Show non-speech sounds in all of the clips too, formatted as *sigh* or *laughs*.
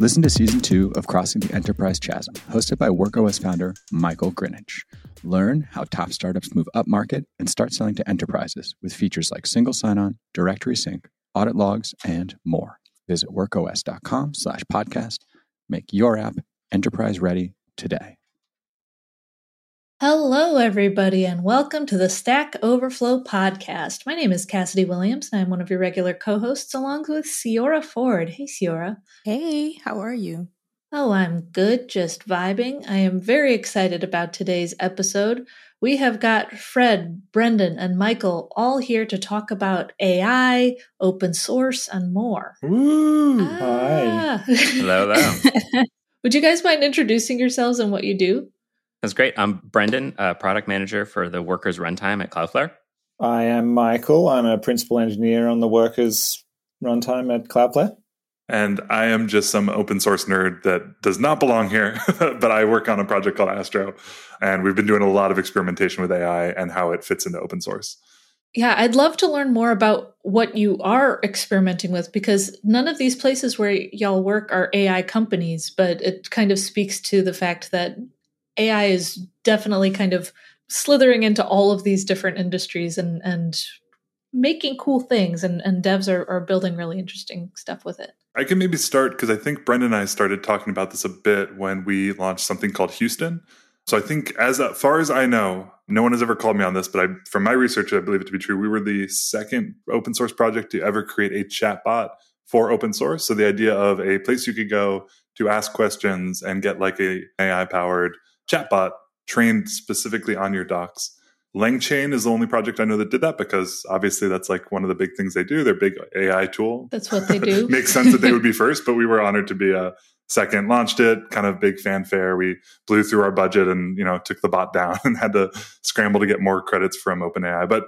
Listen to season two of Crossing the Enterprise Chasm, hosted by WorkOS founder Michael Grinich. Learn how top startups move up market and start selling to enterprises with features like single sign-on, directory sync, audit logs, and more. Visit workos.com slash podcast. Make your app enterprise ready today. Hello, everybody, and welcome to the Stack Overflow podcast. My name is Cassidy Williams, and I'm one of your regular co hosts, along with Ceora Ford. Hey, Ceora. Hey, how are you? Oh, I'm good, just vibing. I am very excited about today's episode. We have got Fred, Brendan, and Michael all here to talk about AI, open source, and more. Woo! Ah. *laughs* Hello, hello. Would you guys mind introducing yourselves and what you do? That's great. I'm Brendan, uh, product manager for the Workers runtime at Cloudflare. I am Michael. I'm a principal engineer on the Workers runtime at Cloudflare. And I am just some open source nerd that does not belong here, *laughs* but I work on a project called Astro. And we've been doing a lot of experimentation with AI and how it fits into open source. Yeah, I'd love to learn more about what you are experimenting with because none of these places where y'all work are AI companies, but it kind of speaks to the fact that AI is definitely kind of slithering into all of these different industries and and making cool things and, and devs are, are building really interesting stuff with it. I can maybe start because I think Brendan and I started talking about this a bit when we launched something called Houston. So I think as uh, far as I know, no one has ever called me on this, but I, from my research, I believe it to be true. We were the second open source project to ever create a chatbot for open source. So the idea of a place you could go to ask questions and get like a AI powered chatbot trained specifically on your docs. LangChain is the only project I know that did that because obviously that's like one of the big things they do. Their big AI tool. That's what they do. *laughs* Makes sense that they would be *laughs* first, but we were honored to be a second. Launched it, kind of big fanfare. We blew through our budget and you know took the bot down *laughs* and had to scramble to get more credits from OpenAI. But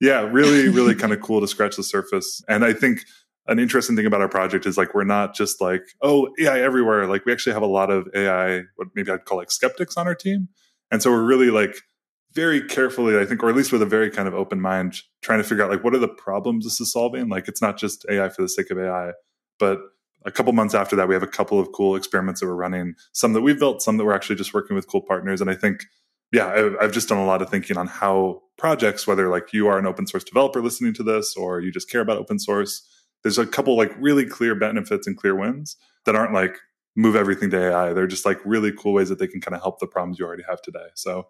yeah, really, really kind of cool to scratch the surface. And I think an interesting thing about our project is like we're not just like oh AI everywhere. Like we actually have a lot of AI, what maybe I'd call like skeptics on our team, and so we're really like very carefully, I think, or at least with a very kind of open mind, trying to figure out like what are the problems this is solving. Like it's not just AI for the sake of AI, but a couple months after that, we have a couple of cool experiments that we're running. Some that we've built, some that we're actually just working with cool partners. And I think, yeah, I've just done a lot of thinking on how projects, whether like you are an open source developer listening to this, or you just care about open source, there's a couple like really clear benefits and clear wins that aren't like move everything to AI. They're just like really cool ways that they can kind of help the problems you already have today. So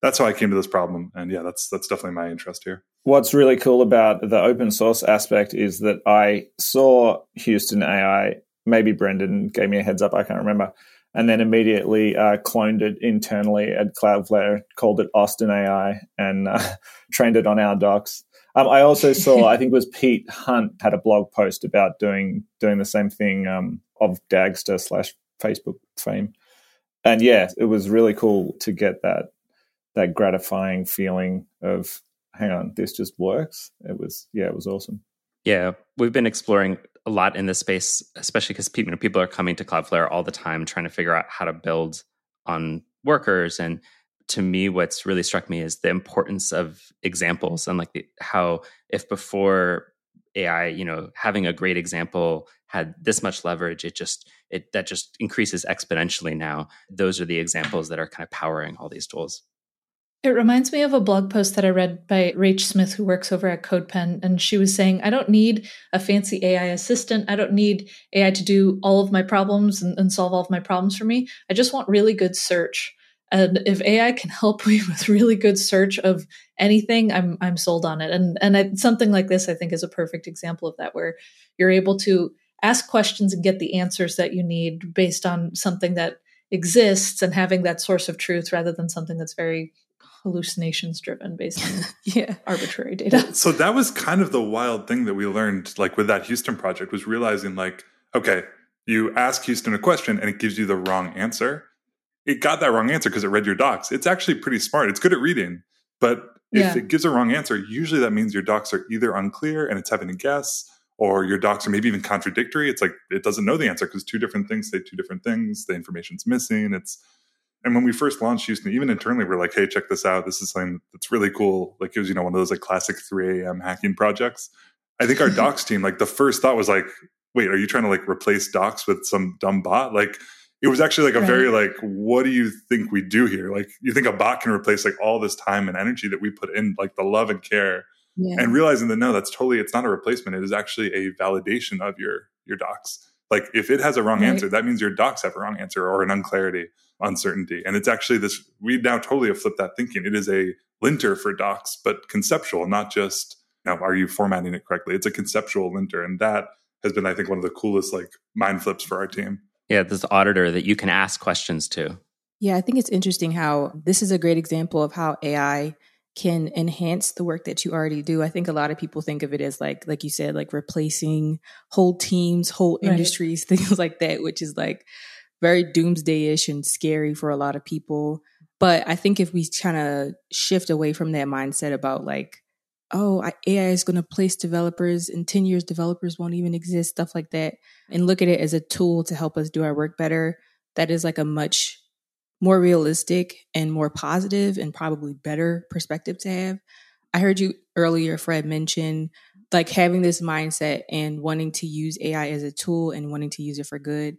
that's how I came to this problem. And yeah, that's that's definitely my interest here. What's really cool about the open source aspect is that I saw Houston AI. Maybe Brendan gave me a heads up. I can't remember. And then immediately uh, cloned it internally at Cloudflare, called it Austin AI, and uh, *laughs* trained it on our docs. Um, I also *laughs* saw, I think it was Pete Hunt had a blog post about doing doing the same thing um, of Dagster slash Facebook fame, and yeah, it was really cool to get that that gratifying feeling of, hang on, this just works. It was yeah, it was awesome. Yeah, we've been exploring a lot in this space, especially because people, you know, people are coming to Cloudflare all the time trying to figure out how to build on workers and to me what's really struck me is the importance of examples and like the, how if before ai you know having a great example had this much leverage it just it that just increases exponentially now those are the examples that are kind of powering all these tools it reminds me of a blog post that I read by Rach Smith, who works over at CodePen. And she was saying, I don't need a fancy AI assistant. I don't need AI to do all of my problems and, and solve all of my problems for me. I just want really good search. And if AI can help *laughs* me with really good search of anything, I'm I'm sold on it. And and I, something like this, I think, is a perfect example of that, where you're able to ask questions and get the answers that you need based on something that exists and having that source of truth rather than something that's very hallucinations driven based on *laughs* yeah. arbitrary data. So that was kind of the wild thing that we learned like with that Houston project was realizing like okay, you ask Houston a question and it gives you the wrong answer it got that wrong answer because it read your docs. It's actually pretty smart. It's good at reading, but if yeah. it gives a wrong answer, usually that means your docs are either unclear and it's having to guess, or your docs are maybe even contradictory. It's like it doesn't know the answer because two different things say two different things. The information's missing. It's and when we first launched Houston, even internally, we're like, "Hey, check this out. This is something that's really cool." Like it was, you know, one of those like classic 3 a.m. hacking projects. I think our *laughs* docs team, like the first thought was like, wait, are you trying to like replace docs with some dumb bot? Like it was actually like a right. very like, what do you think we do here? Like you think a bot can replace like all this time and energy that we put in, like the love and care, yeah. and realizing that no, that's totally it's not a replacement. It is actually a validation of your your docs. Like if it has a wrong right. answer, that means your docs have a wrong answer or an unclarity, uncertainty. And it's actually this we now totally have flipped that thinking. It is a linter for docs, but conceptual, not just now are you formatting it correctly? It's a conceptual linter. And that has been, I think, one of the coolest like mind flips for our team. Yeah, this auditor that you can ask questions to. Yeah, I think it's interesting how this is a great example of how AI can enhance the work that you already do. I think a lot of people think of it as like, like you said, like replacing whole teams, whole right. industries, *laughs* things like that, which is like very doomsday-ish and scary for a lot of people. But I think if we kind of shift away from that mindset about like, oh, AI is going to place developers in 10 years, developers won't even exist, stuff like that, and look at it as a tool to help us do our work better, that is like a much more realistic and more positive and probably better perspective to have. I heard you earlier, Fred, mention like having this mindset and wanting to use AI as a tool and wanting to use it for good.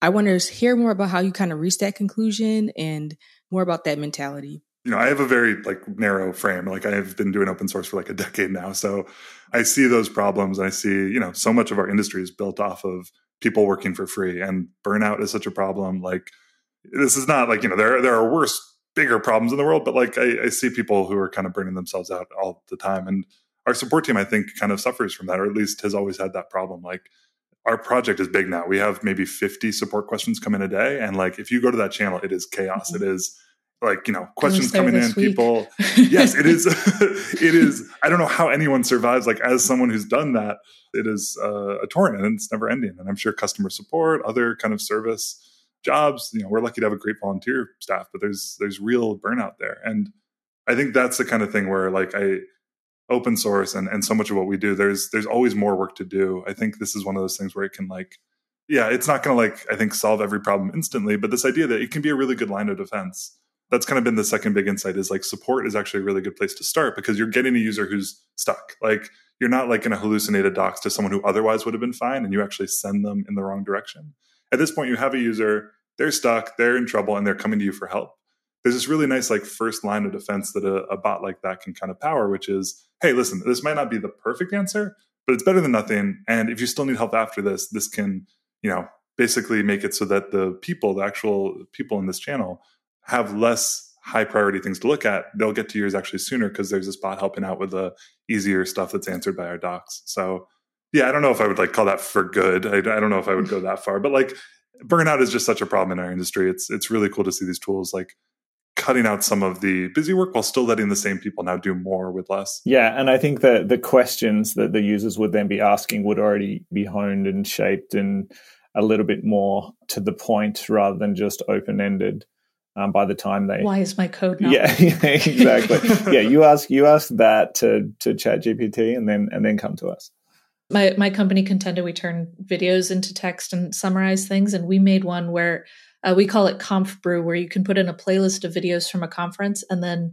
I want to hear more about how you kind of reach that conclusion and more about that mentality you know, I have a very like narrow frame. Like I have been doing open source for like a decade now. So I see those problems. I see, you know, so much of our industry is built off of people working for free and burnout is such a problem. Like this is not like, you know, there, there are worse, bigger problems in the world, but like I, I see people who are kind of burning themselves out all the time. And our support team, I think, kind of suffers from that, or at least has always had that problem. Like our project is big now. We have maybe 50 support questions come in a day. And like if you go to that channel, it is chaos. Mm-hmm. It is like you know questions coming in week. people *laughs* yes it is *laughs* it is i don't know how anyone survives like as someone who's done that it is uh, a torrent and it's never ending and i'm sure customer support other kind of service jobs you know we're lucky to have a great volunteer staff but there's there's real burnout there and i think that's the kind of thing where like i open source and and so much of what we do there's there's always more work to do i think this is one of those things where it can like yeah it's not going to like i think solve every problem instantly but this idea that it can be a really good line of defense that's kind of been the second big insight is like support is actually a really good place to start because you're getting a user who's stuck. Like you're not like going to hallucinate a docs to someone who otherwise would have been fine and you actually send them in the wrong direction. At this point, you have a user, they're stuck, they're in trouble, and they're coming to you for help. There's this really nice like first line of defense that a, a bot like that can kind of power, which is, hey, listen, this might not be the perfect answer, but it's better than nothing. And if you still need help after this, this can, you know, basically make it so that the people, the actual people in this channel, have less high priority things to look at, they'll get to yours actually sooner because there's a spot helping out with the easier stuff that's answered by our docs. So yeah, I don't know if I would like call that for good. I, I don't know if I would go that far, but like burnout is just such a problem in our industry. It's it's really cool to see these tools like cutting out some of the busy work while still letting the same people now do more with less. Yeah, and I think that the questions that the users would then be asking would already be honed and shaped and a little bit more to the point rather than just open ended um, by the time they why is my code not yeah, *laughs* exactly. yeah you ask you ask that to to chat gpt and then and then come to us. My my company Contenda we turn videos into text and summarize things and we made one where uh, we call it Confbrew where you can put in a playlist of videos from a conference and then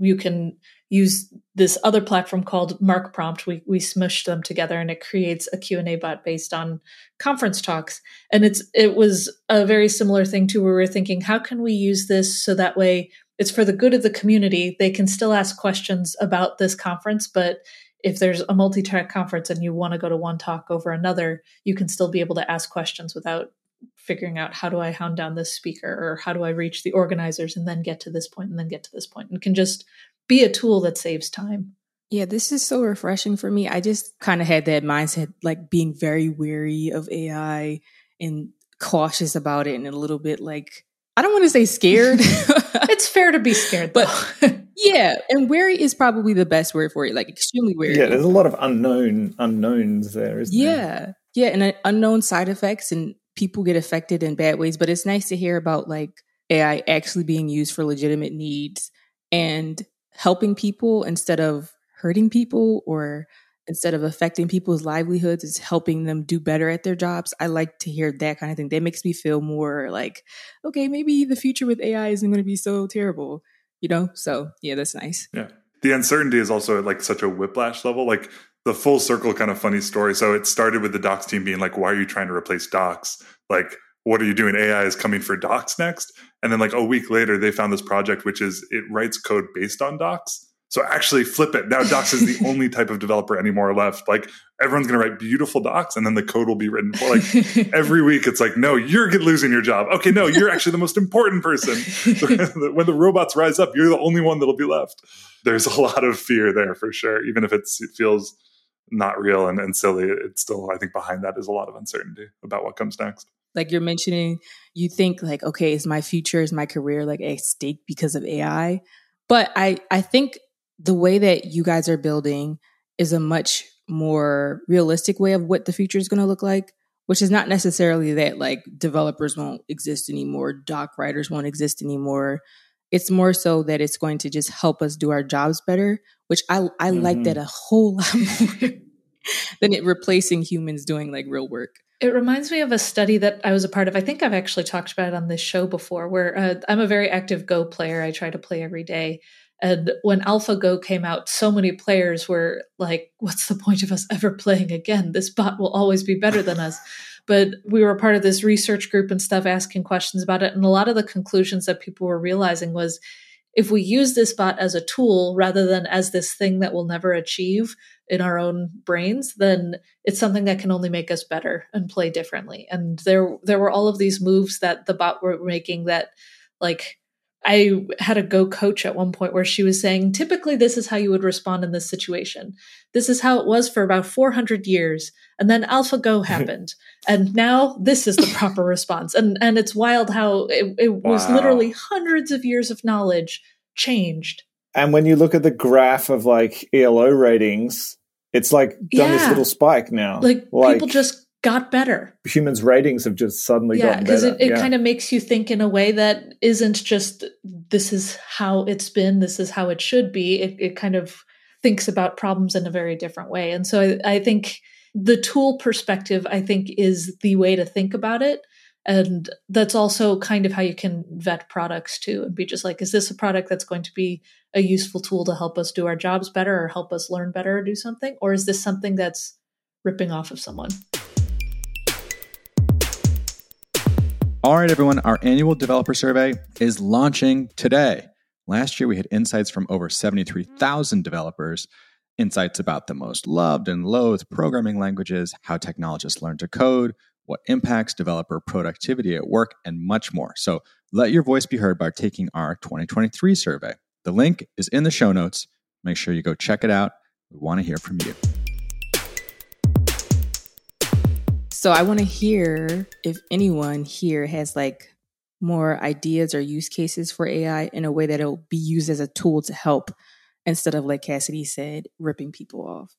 you can use this other platform called Markprompt. We we smushed them together and it creates a Q&A bot based on conference talks. And it's it was a very similar thing to where we are thinking, how can we use this so that way it's for the good of the community. They can still ask questions about this conference, but if there's a multi-track conference and you want to go to one talk over another, you can still be able to ask questions without figuring out how do I hound down this speaker or how do I reach the organizers and then get to this point and then get to this point and can just be a tool that saves time. Yeah, this is so refreshing for me. I just kind of had that mindset, like being very wary of AI and cautious about it and a little bit like, I don't want to say scared. *laughs* it's fair to be scared, but *laughs* yeah, and wary is probably the best word for it, like extremely wary. Yeah, there's a lot of unknown unknowns there, isn't yeah. there? Yeah, yeah, and uh, unknown side effects and people get affected in bad ways, but it's nice to hear about like AI actually being used for legitimate needs and helping people instead of hurting people or instead of affecting people's livelihoods is helping them do better at their jobs. I like to hear that kind of thing. That makes me feel more like okay maybe the future with ai isn't going to be so terrible you know? So yeah that's nice. Yeah. The uncertainty is also at like such a whiplash level. Like the full circle kind of funny story. So it started with the Docs team being like, "Why are you trying to replace Docs? Like, what are you doing? AI is coming for Docs next." And then like a week later, they found this project which is it writes code based on Docs. So actually flip it. Now Docs is the *laughs* only type of developer anymore left. Like everyone's going to write beautiful docs and then the code will be written for like *laughs* every week. It's like, no, you're losing your job. Okay. No, you're actually the most important person. *laughs* when the robots rise up, you're the only one that'll be left. There's a lot of fear there for sure. Even if it feels not real and, and silly, it's still, I think behind that is a lot of uncertainty about what comes next. Like you're mentioning you think like okay is my future is my career like at stake because of ai but i i think the way that you guys are building is a much more realistic way of what the future is going to look like which is not necessarily that like developers won't exist anymore doc writers won't exist anymore it's more so that it's going to just help us do our jobs better which i i mm-hmm. like that a whole *laughs* lot more than it replacing humans doing like real work it reminds me of a study that I was a part of. I think I've actually talked about it on this show before, where uh, I'm a very active Go player. I try to play every day. And when AlphaGo came out, so many players were like, what's the point of us ever playing again? This bot will always be better than us. But we were part of this research group and stuff asking questions about it. And a lot of the conclusions that people were realizing was if we use this bot as a tool rather than as this thing that we'll never achieve in our own brains, then it's something that can only make us better and play differently. And there there were all of these moves that the bot were making that like I had a Go coach at one point where she was saying, typically, this is how you would respond in this situation. This is how it was for about 400 years. And then AlphaGo *laughs* happened. and now this is the proper *laughs* response. And, and it's wild how it, it wow. was literally hundreds of years of knowledge changed. And when you look at the graph of like ELO ratings, it's like done yeah. this little spike now. Like, like people just got better. Humans' ratings have just suddenly yeah, gotten better. It, it yeah. kind of makes you think in a way that isn't just this is how it's been, this is how it should be. It, it kind of thinks about problems in a very different way. And so I, I think the tool perspective, I think, is the way to think about it. And that's also kind of how you can vet products too and be just like, is this a product that's going to be a useful tool to help us do our jobs better or help us learn better or do something? Or is this something that's ripping off of someone? All right, everyone, our annual developer survey is launching today. Last year, we had insights from over 73,000 developers, insights about the most loved and loathed programming languages, how technologists learn to code, what impacts developer productivity at work, and much more. So let your voice be heard by taking our 2023 survey. The link is in the show notes. Make sure you go check it out. We want to hear from you. So I want to hear if anyone here has like more ideas or use cases for AI in a way that it'll be used as a tool to help instead of like Cassidy said, ripping people off.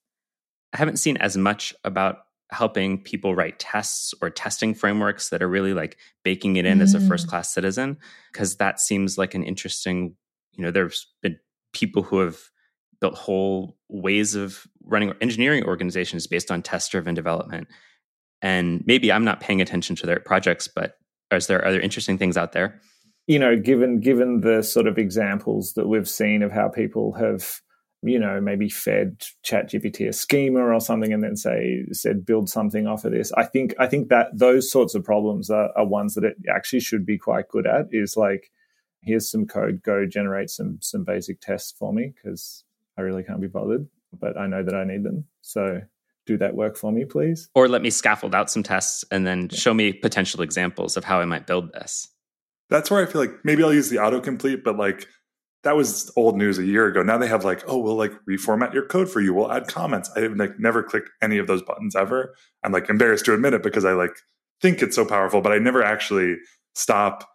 I haven't seen as much about helping people write tests or testing frameworks that are really like baking it in mm. as a first mm. class citizen because that seems like an interesting you know there's been people who have built whole ways of running engineering organizations based on test driven development and maybe I'm not paying attention to their projects, but is there other interesting things out there? You know, given given the sort of examples that we've seen of how people have, you know, maybe fed ChatGPT a schema or something, and then say said build something off of this. I think I think that those sorts of problems are, are ones that it actually should be quite good at. Is like, here's some code, go generate some some basic tests for me because I really can't be bothered, but I know that I need them. So do that work for me, please? Or let me scaffold out some tests and then yeah. show me potential examples of how I might build this. That's where I feel like maybe I'll use the autocomplete, but like that was old news a year ago. Now they have like, oh, we'll like reformat your code for you. We'll add comments. I have like never clicked any of those buttons ever. I'm like embarrassed to admit it because I like think it's so powerful, but I never actually stop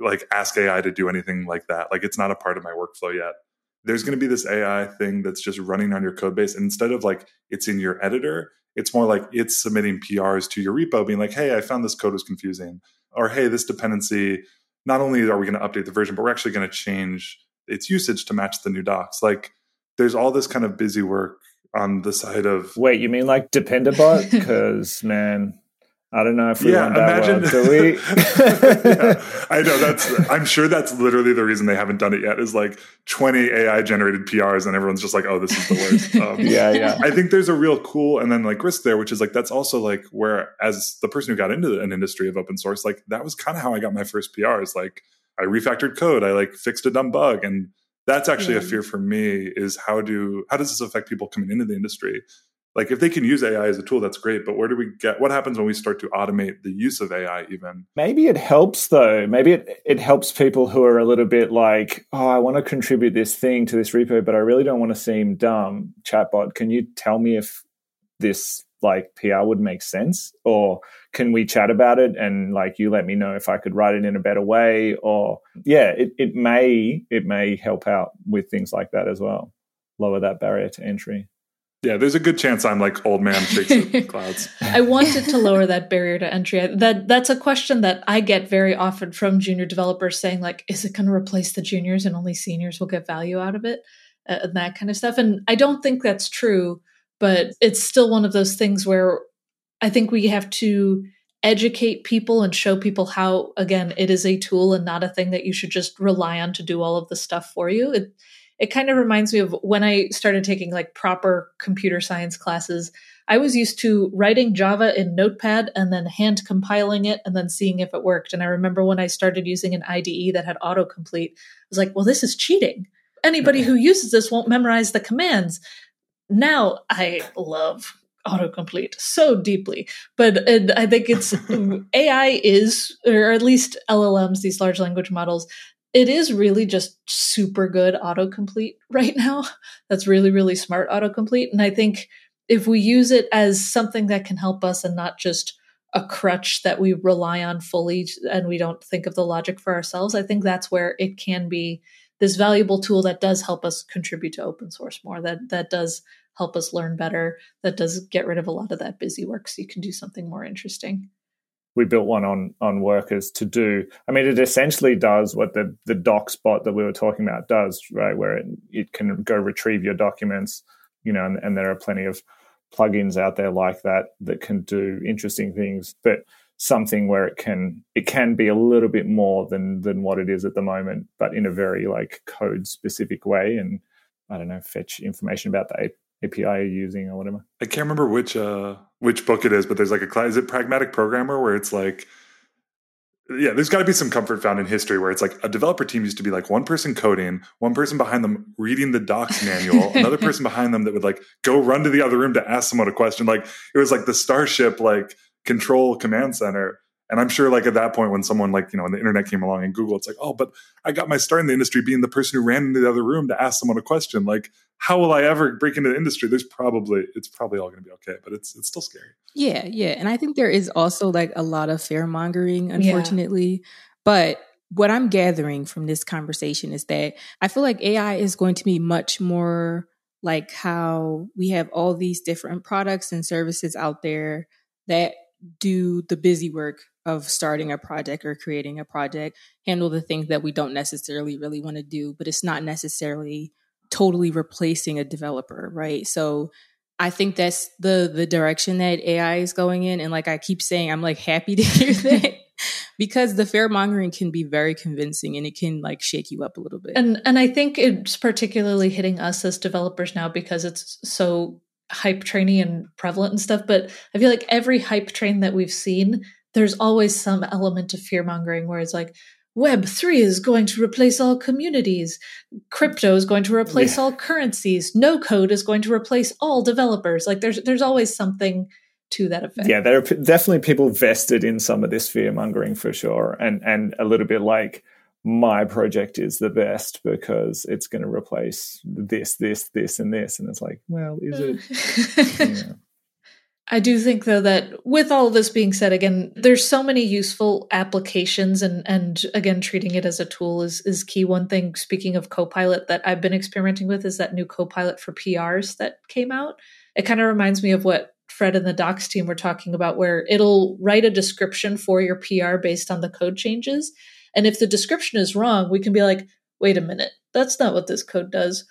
like ask AI to do anything like that. Like it's not a part of my workflow yet there's going to be this AI thing that's just running on your code base. And instead of like it's in your editor, it's more like it's submitting PRs to your repo, being like, hey, I found this code was confusing. Or hey, this dependency, not only are we going to update the version, but we're actually going to change its usage to match the new docs. Like there's all this kind of busy work on the side of Wait, you mean like Dependabot? *laughs* Because man, I don't know if we yeah, want that imagine, word, do we? *laughs* yeah, I know that's. I'm sure that's literally the reason they haven't done it yet. Is like 20 AI generated PRs, and everyone's just like, "Oh, this is the worst." *laughs* Um, yeah, yeah. I think there's a real cool and then like risk there, which is like that's also like where, as the person who got into an industry of open source, like that was kind of how I got my first PRs. Like I refactored code, I like fixed a dumb bug, and that's actually Yeah. a fear for me. Is how do how does this affect people coming into the industry? Like if they can use AI as a tool, that's great. But where do we get? What happens when we start to automate the use of AI? Even Maybe it helps though. Maybe it, it helps people who are a little bit like, oh, I want to contribute this thing to this repo, but I really don't want to seem dumb. Chatbot, can you tell me if this like PR would make sense? Or can we chat about it and like you let me know if I could write it in a better way? Or yeah, it, it may it may help out with things like that as well. Lower that barrier to entry. Yeah, there's a good chance I'm like old man shakes *laughs* clouds. I wanted to lower that barrier to entry. I- That that's a question that I get very often from junior developers saying like, is it going to replace the juniors and only seniors will get value out of it, uh, and that kind of stuff. And I don't think that's true, but it's still one of those things where I think we have to educate people and show people how again it is a tool and not a thing that you should just rely on to do all of the stuff for you. It it kind of reminds me of when I started taking like proper computer science classes. I was used to writing Java in Notepad and then hand compiling it and then seeing if it worked. And I remember when I started using an IDE that had autocomplete, I was like, well, this is cheating. Anybody who uses this won't memorize the commands. Now I love autocomplete so deeply. But and I think it's *laughs* AI is, or at least LLMs, these large language models, it is really just super good autocomplete *laughs* right now. That's really, really smart autocomplete. And I think if we use it as something that can help us and not just a crutch that we rely on fully and we don't think of the logic for ourselves, I think that's where it can be this valuable tool that does help us contribute to open source more, that that does help us learn better, that does get rid of a lot of that busy work so you can do something more interesting. We built one on on workers to do. I mean, it essentially does what the the doc spot that we were talking about does, right? Where it, it can go retrieve your documents, you know, and, and there are plenty of plugins out there like that that can do interesting things, but something where it can it can be a little bit more than than what it is at the moment, but in a very like code specific way, and I don't know, fetch information about the API you're using or whatever. I can't remember which uh which book it is, but there's like a class. Is it Pragmatic Programmer where it's like, yeah, there's got to be some comfort found in history where it's like a developer team used to be like one person coding, one person behind them reading the docs manual, *laughs* another person behind them that would like go run to the other room to ask someone a question. Like it was like the Starship like control command center. And I'm sure like at that point when someone like, you know, when the internet came along and Google, it's like, oh, but I got my start in the industry being the person who ran into the other room to ask someone a question. Like, how will I ever break into the industry? There's probably it's probably all gonna be okay, but it's it's still scary. Yeah, yeah. And I think there is also like a lot of fear mongering, unfortunately. But what I'm gathering from this conversation is that I feel like AI is going to be much more like how we have all these different products and services out there that do the busy work of starting a project or creating a project, handle the things that we don't necessarily really want to do, but it's not necessarily totally replacing a developer, right? So I think that's the the direction that AI is going in. And like I keep saying, I'm like happy to *laughs* hear that because the fear mongering can be very convincing and it can like shake you up a little bit. And and I think it's particularly hitting us as developers now because it's so hype trainy and prevalent and stuff. But I feel like every hype train that we've seen, there's always some element of fear mongering where it's like Web three is going to replace all communities. Crypto is going to replace Yeah. all currencies. No code is going to replace all developers. Like there's there's always something to that effect. Yeah, there are p- definitely people vested in some of this fear mongering for sure, and and a little bit like my project is the best because it's going to replace this, this, this, and this, and it's like, well, is it? Mm. Yeah. *laughs* I do think though that with all of this being said, again, there's so many useful applications and and again treating it as a tool is is key. One thing, speaking of Copilot that I've been experimenting with is that new Copilot for PRs that came out. It kind of reminds me of what Fred and the Docs team were talking about, where it'll write a description for your PR based on the code changes. And if the description is wrong, we can be like, wait a minute, that's not what this code does.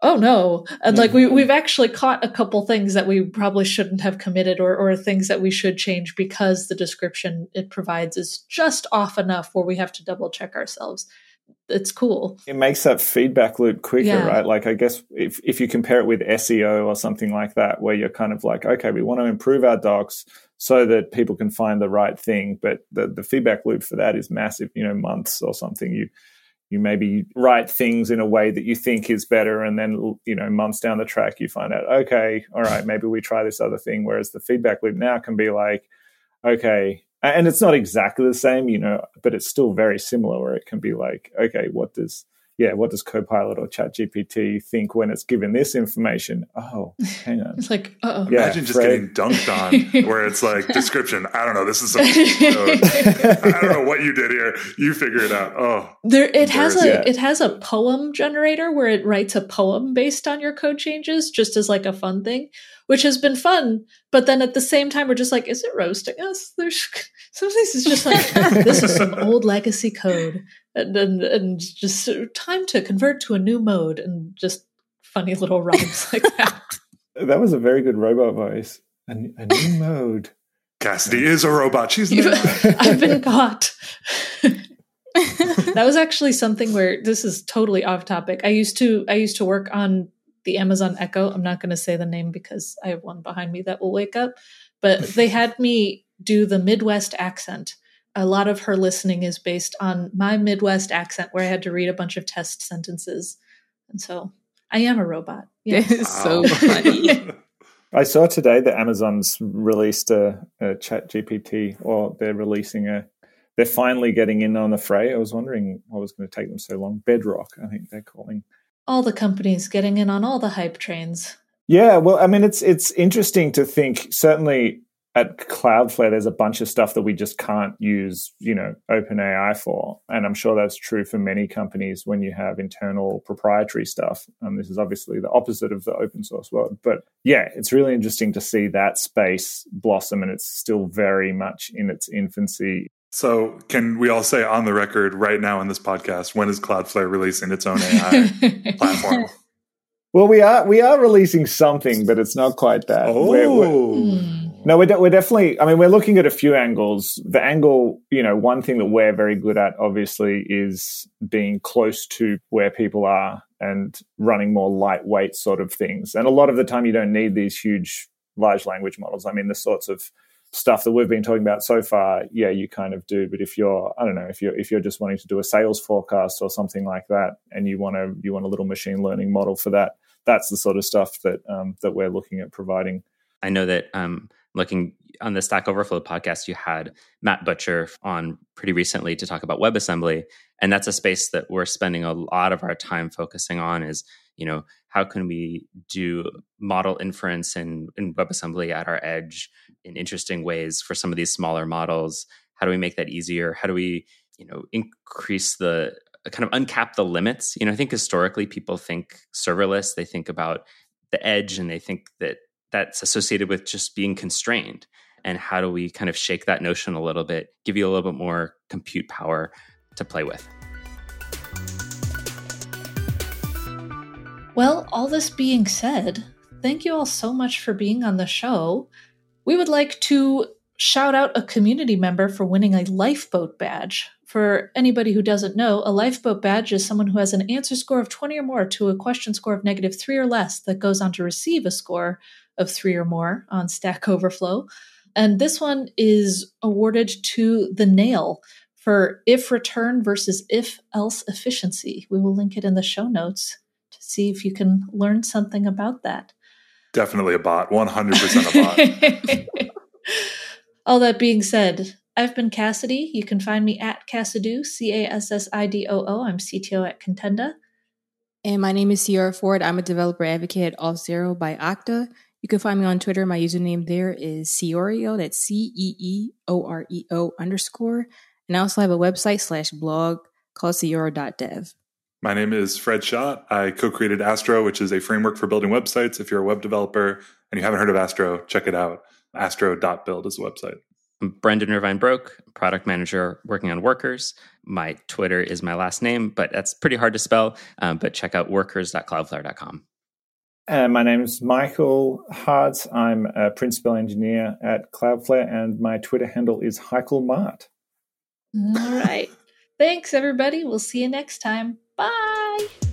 Oh no. And like we, mm-hmm. we've actually caught a couple things that we probably shouldn't have committed or, or things that we should change because the description it provides is just off enough where we have to double check ourselves it's cool. It makes that feedback loop quicker Yeah. right? Like i guess if, if you compare it with seo or something like that where you're kind of like okay we want to improve our docs so that people can find the right thing but the, the feedback loop for that is massive you know months or something. You you maybe write things in a way that you think is better and then you know months down the track you find out okay all right maybe we try this other thing. Whereas the feedback loop now can be like okay and it's not exactly the same you know but it's still very similar where it can be like okay what does yeah what does copilot or chat gpt think when it's given this information oh hang on it's like uh-oh Yeah, Imagine just Fred. getting dunked on *laughs* where it's like description. I don't know. This is some code. *laughs* I don't know what you did here. You figure it out. Oh, There, it has a Yeah. it has a poem generator where it writes a poem based on your code changes, just as like a fun thing, which has been fun. But then at the same time, we're just like, is it roasting us? There's *laughs* some of these is just like *laughs* this is some old legacy code, and and, and just time to convert to a new mode, and just funny little rhymes like *laughs* that. that was a very good robot voice a, a new mode Cassidy is a robot. She's You've- not. I've been caught. that was actually something where this is totally off topic. I used to I used to work on the Amazon Echo. I'm not going to say the name because I have one behind me that will wake up. But they had me do the Midwest accent. A lot of her listening is based on my Midwest accent, where I had to read a bunch of test sentences, and so I am a robot. That Yes. is so funny. *laughs* I saw today that Amazon's released a, a Chat GPT, or they're releasing a. They're finally getting in on the fray. I was wondering what was going to take them so long. Bedrock, I think they're calling. All the companies getting in on all the hype trains. Yeah, well, I mean, it's it's interesting to think. Certainly at Cloudflare, there's a bunch of stuff that we just can't use, you know, OpenAI for, and I'm sure that's true for many companies when you have internal proprietary stuff. And this is obviously the opposite of the open source world. But yeah, it's really interesting to see that space blossom, and it's still very much in its infancy. So, can we all say on the record right now in this podcast when is Cloudflare releasing its own AI *laughs* platform? Well, we are we are releasing something, but it's not quite that. We're- we're- Oh, Hmm. No, we're, de- we're definitely. I mean, we're looking at a few angles. The angle, you know, one thing that we're very good at, obviously, is being close to where people are and running more lightweight sort of things. And a lot of the time, you don't need these huge, large language models. I mean, the sorts of stuff that we've been talking about so far, yeah, you kind of do. But if you're, I don't know, if you're if you're just wanting to do a sales forecast or something like that, and you want to you want a little machine learning model for that, that's the sort of stuff that um, that we're looking at providing. I know that um, looking on the Stack Overflow podcast, you had Matt Butcher on pretty recently to talk about WebAssembly, and that's a space that we're spending a lot of our time focusing on. Is you know how can we do model inference in, in WebAssembly at our edge in interesting ways for some of these smaller models? How do we make that easier? How do we you know increase the kind of uncap the limits? You know, I think historically people think serverless, they think about the edge, and they think that that's associated with just being constrained and how do we kind of shake that notion a little bit give you a little bit more compute power to play with Well, all this being said, thank you all so much for being on the show. We would like to shout out a community member for winning a lifeboat badge. For anybody who doesn't know, a lifeboat badge is someone who has an answer score of 20 or more to a question score of negative 3 or less that goes on to receive a score of 3 or more on Stack Overflow. And this one is awarded to the nail for if return versus if else efficiency. We will link it in the show notes see if you can learn something about that. definitely a bot. One hundred percent a bot. *laughs* All that being said, I've been Cassidy. You can find me at Cassidoo, C A S S I D O O. I'm CTO at Contenda. And my name is Ceora Ford. I'm a developer advocate at Auth0 by Okta. You can find me on Twitter. My username there is Ceeoreo. That's C E E O R E O underscore. And I also have a website slash blog called Ceora.dev. My name is Fred Schott. I co-created Astro, which is a framework for building websites. If you're a web developer and you haven't heard of Astro, check it out. Astro.build is the website. I'm Brendan Irvine-Broque, product manager working on Workers. My Twitter is my last name, but that's pretty hard to spell. Um, but check out workers.cloudflare.com. Uh, my name is Michael Hart. I'm a principal engineer at Cloudflare, and my Twitter handle is hichaelmart. All right. Thanks, everybody. We'll see you next time. Bye.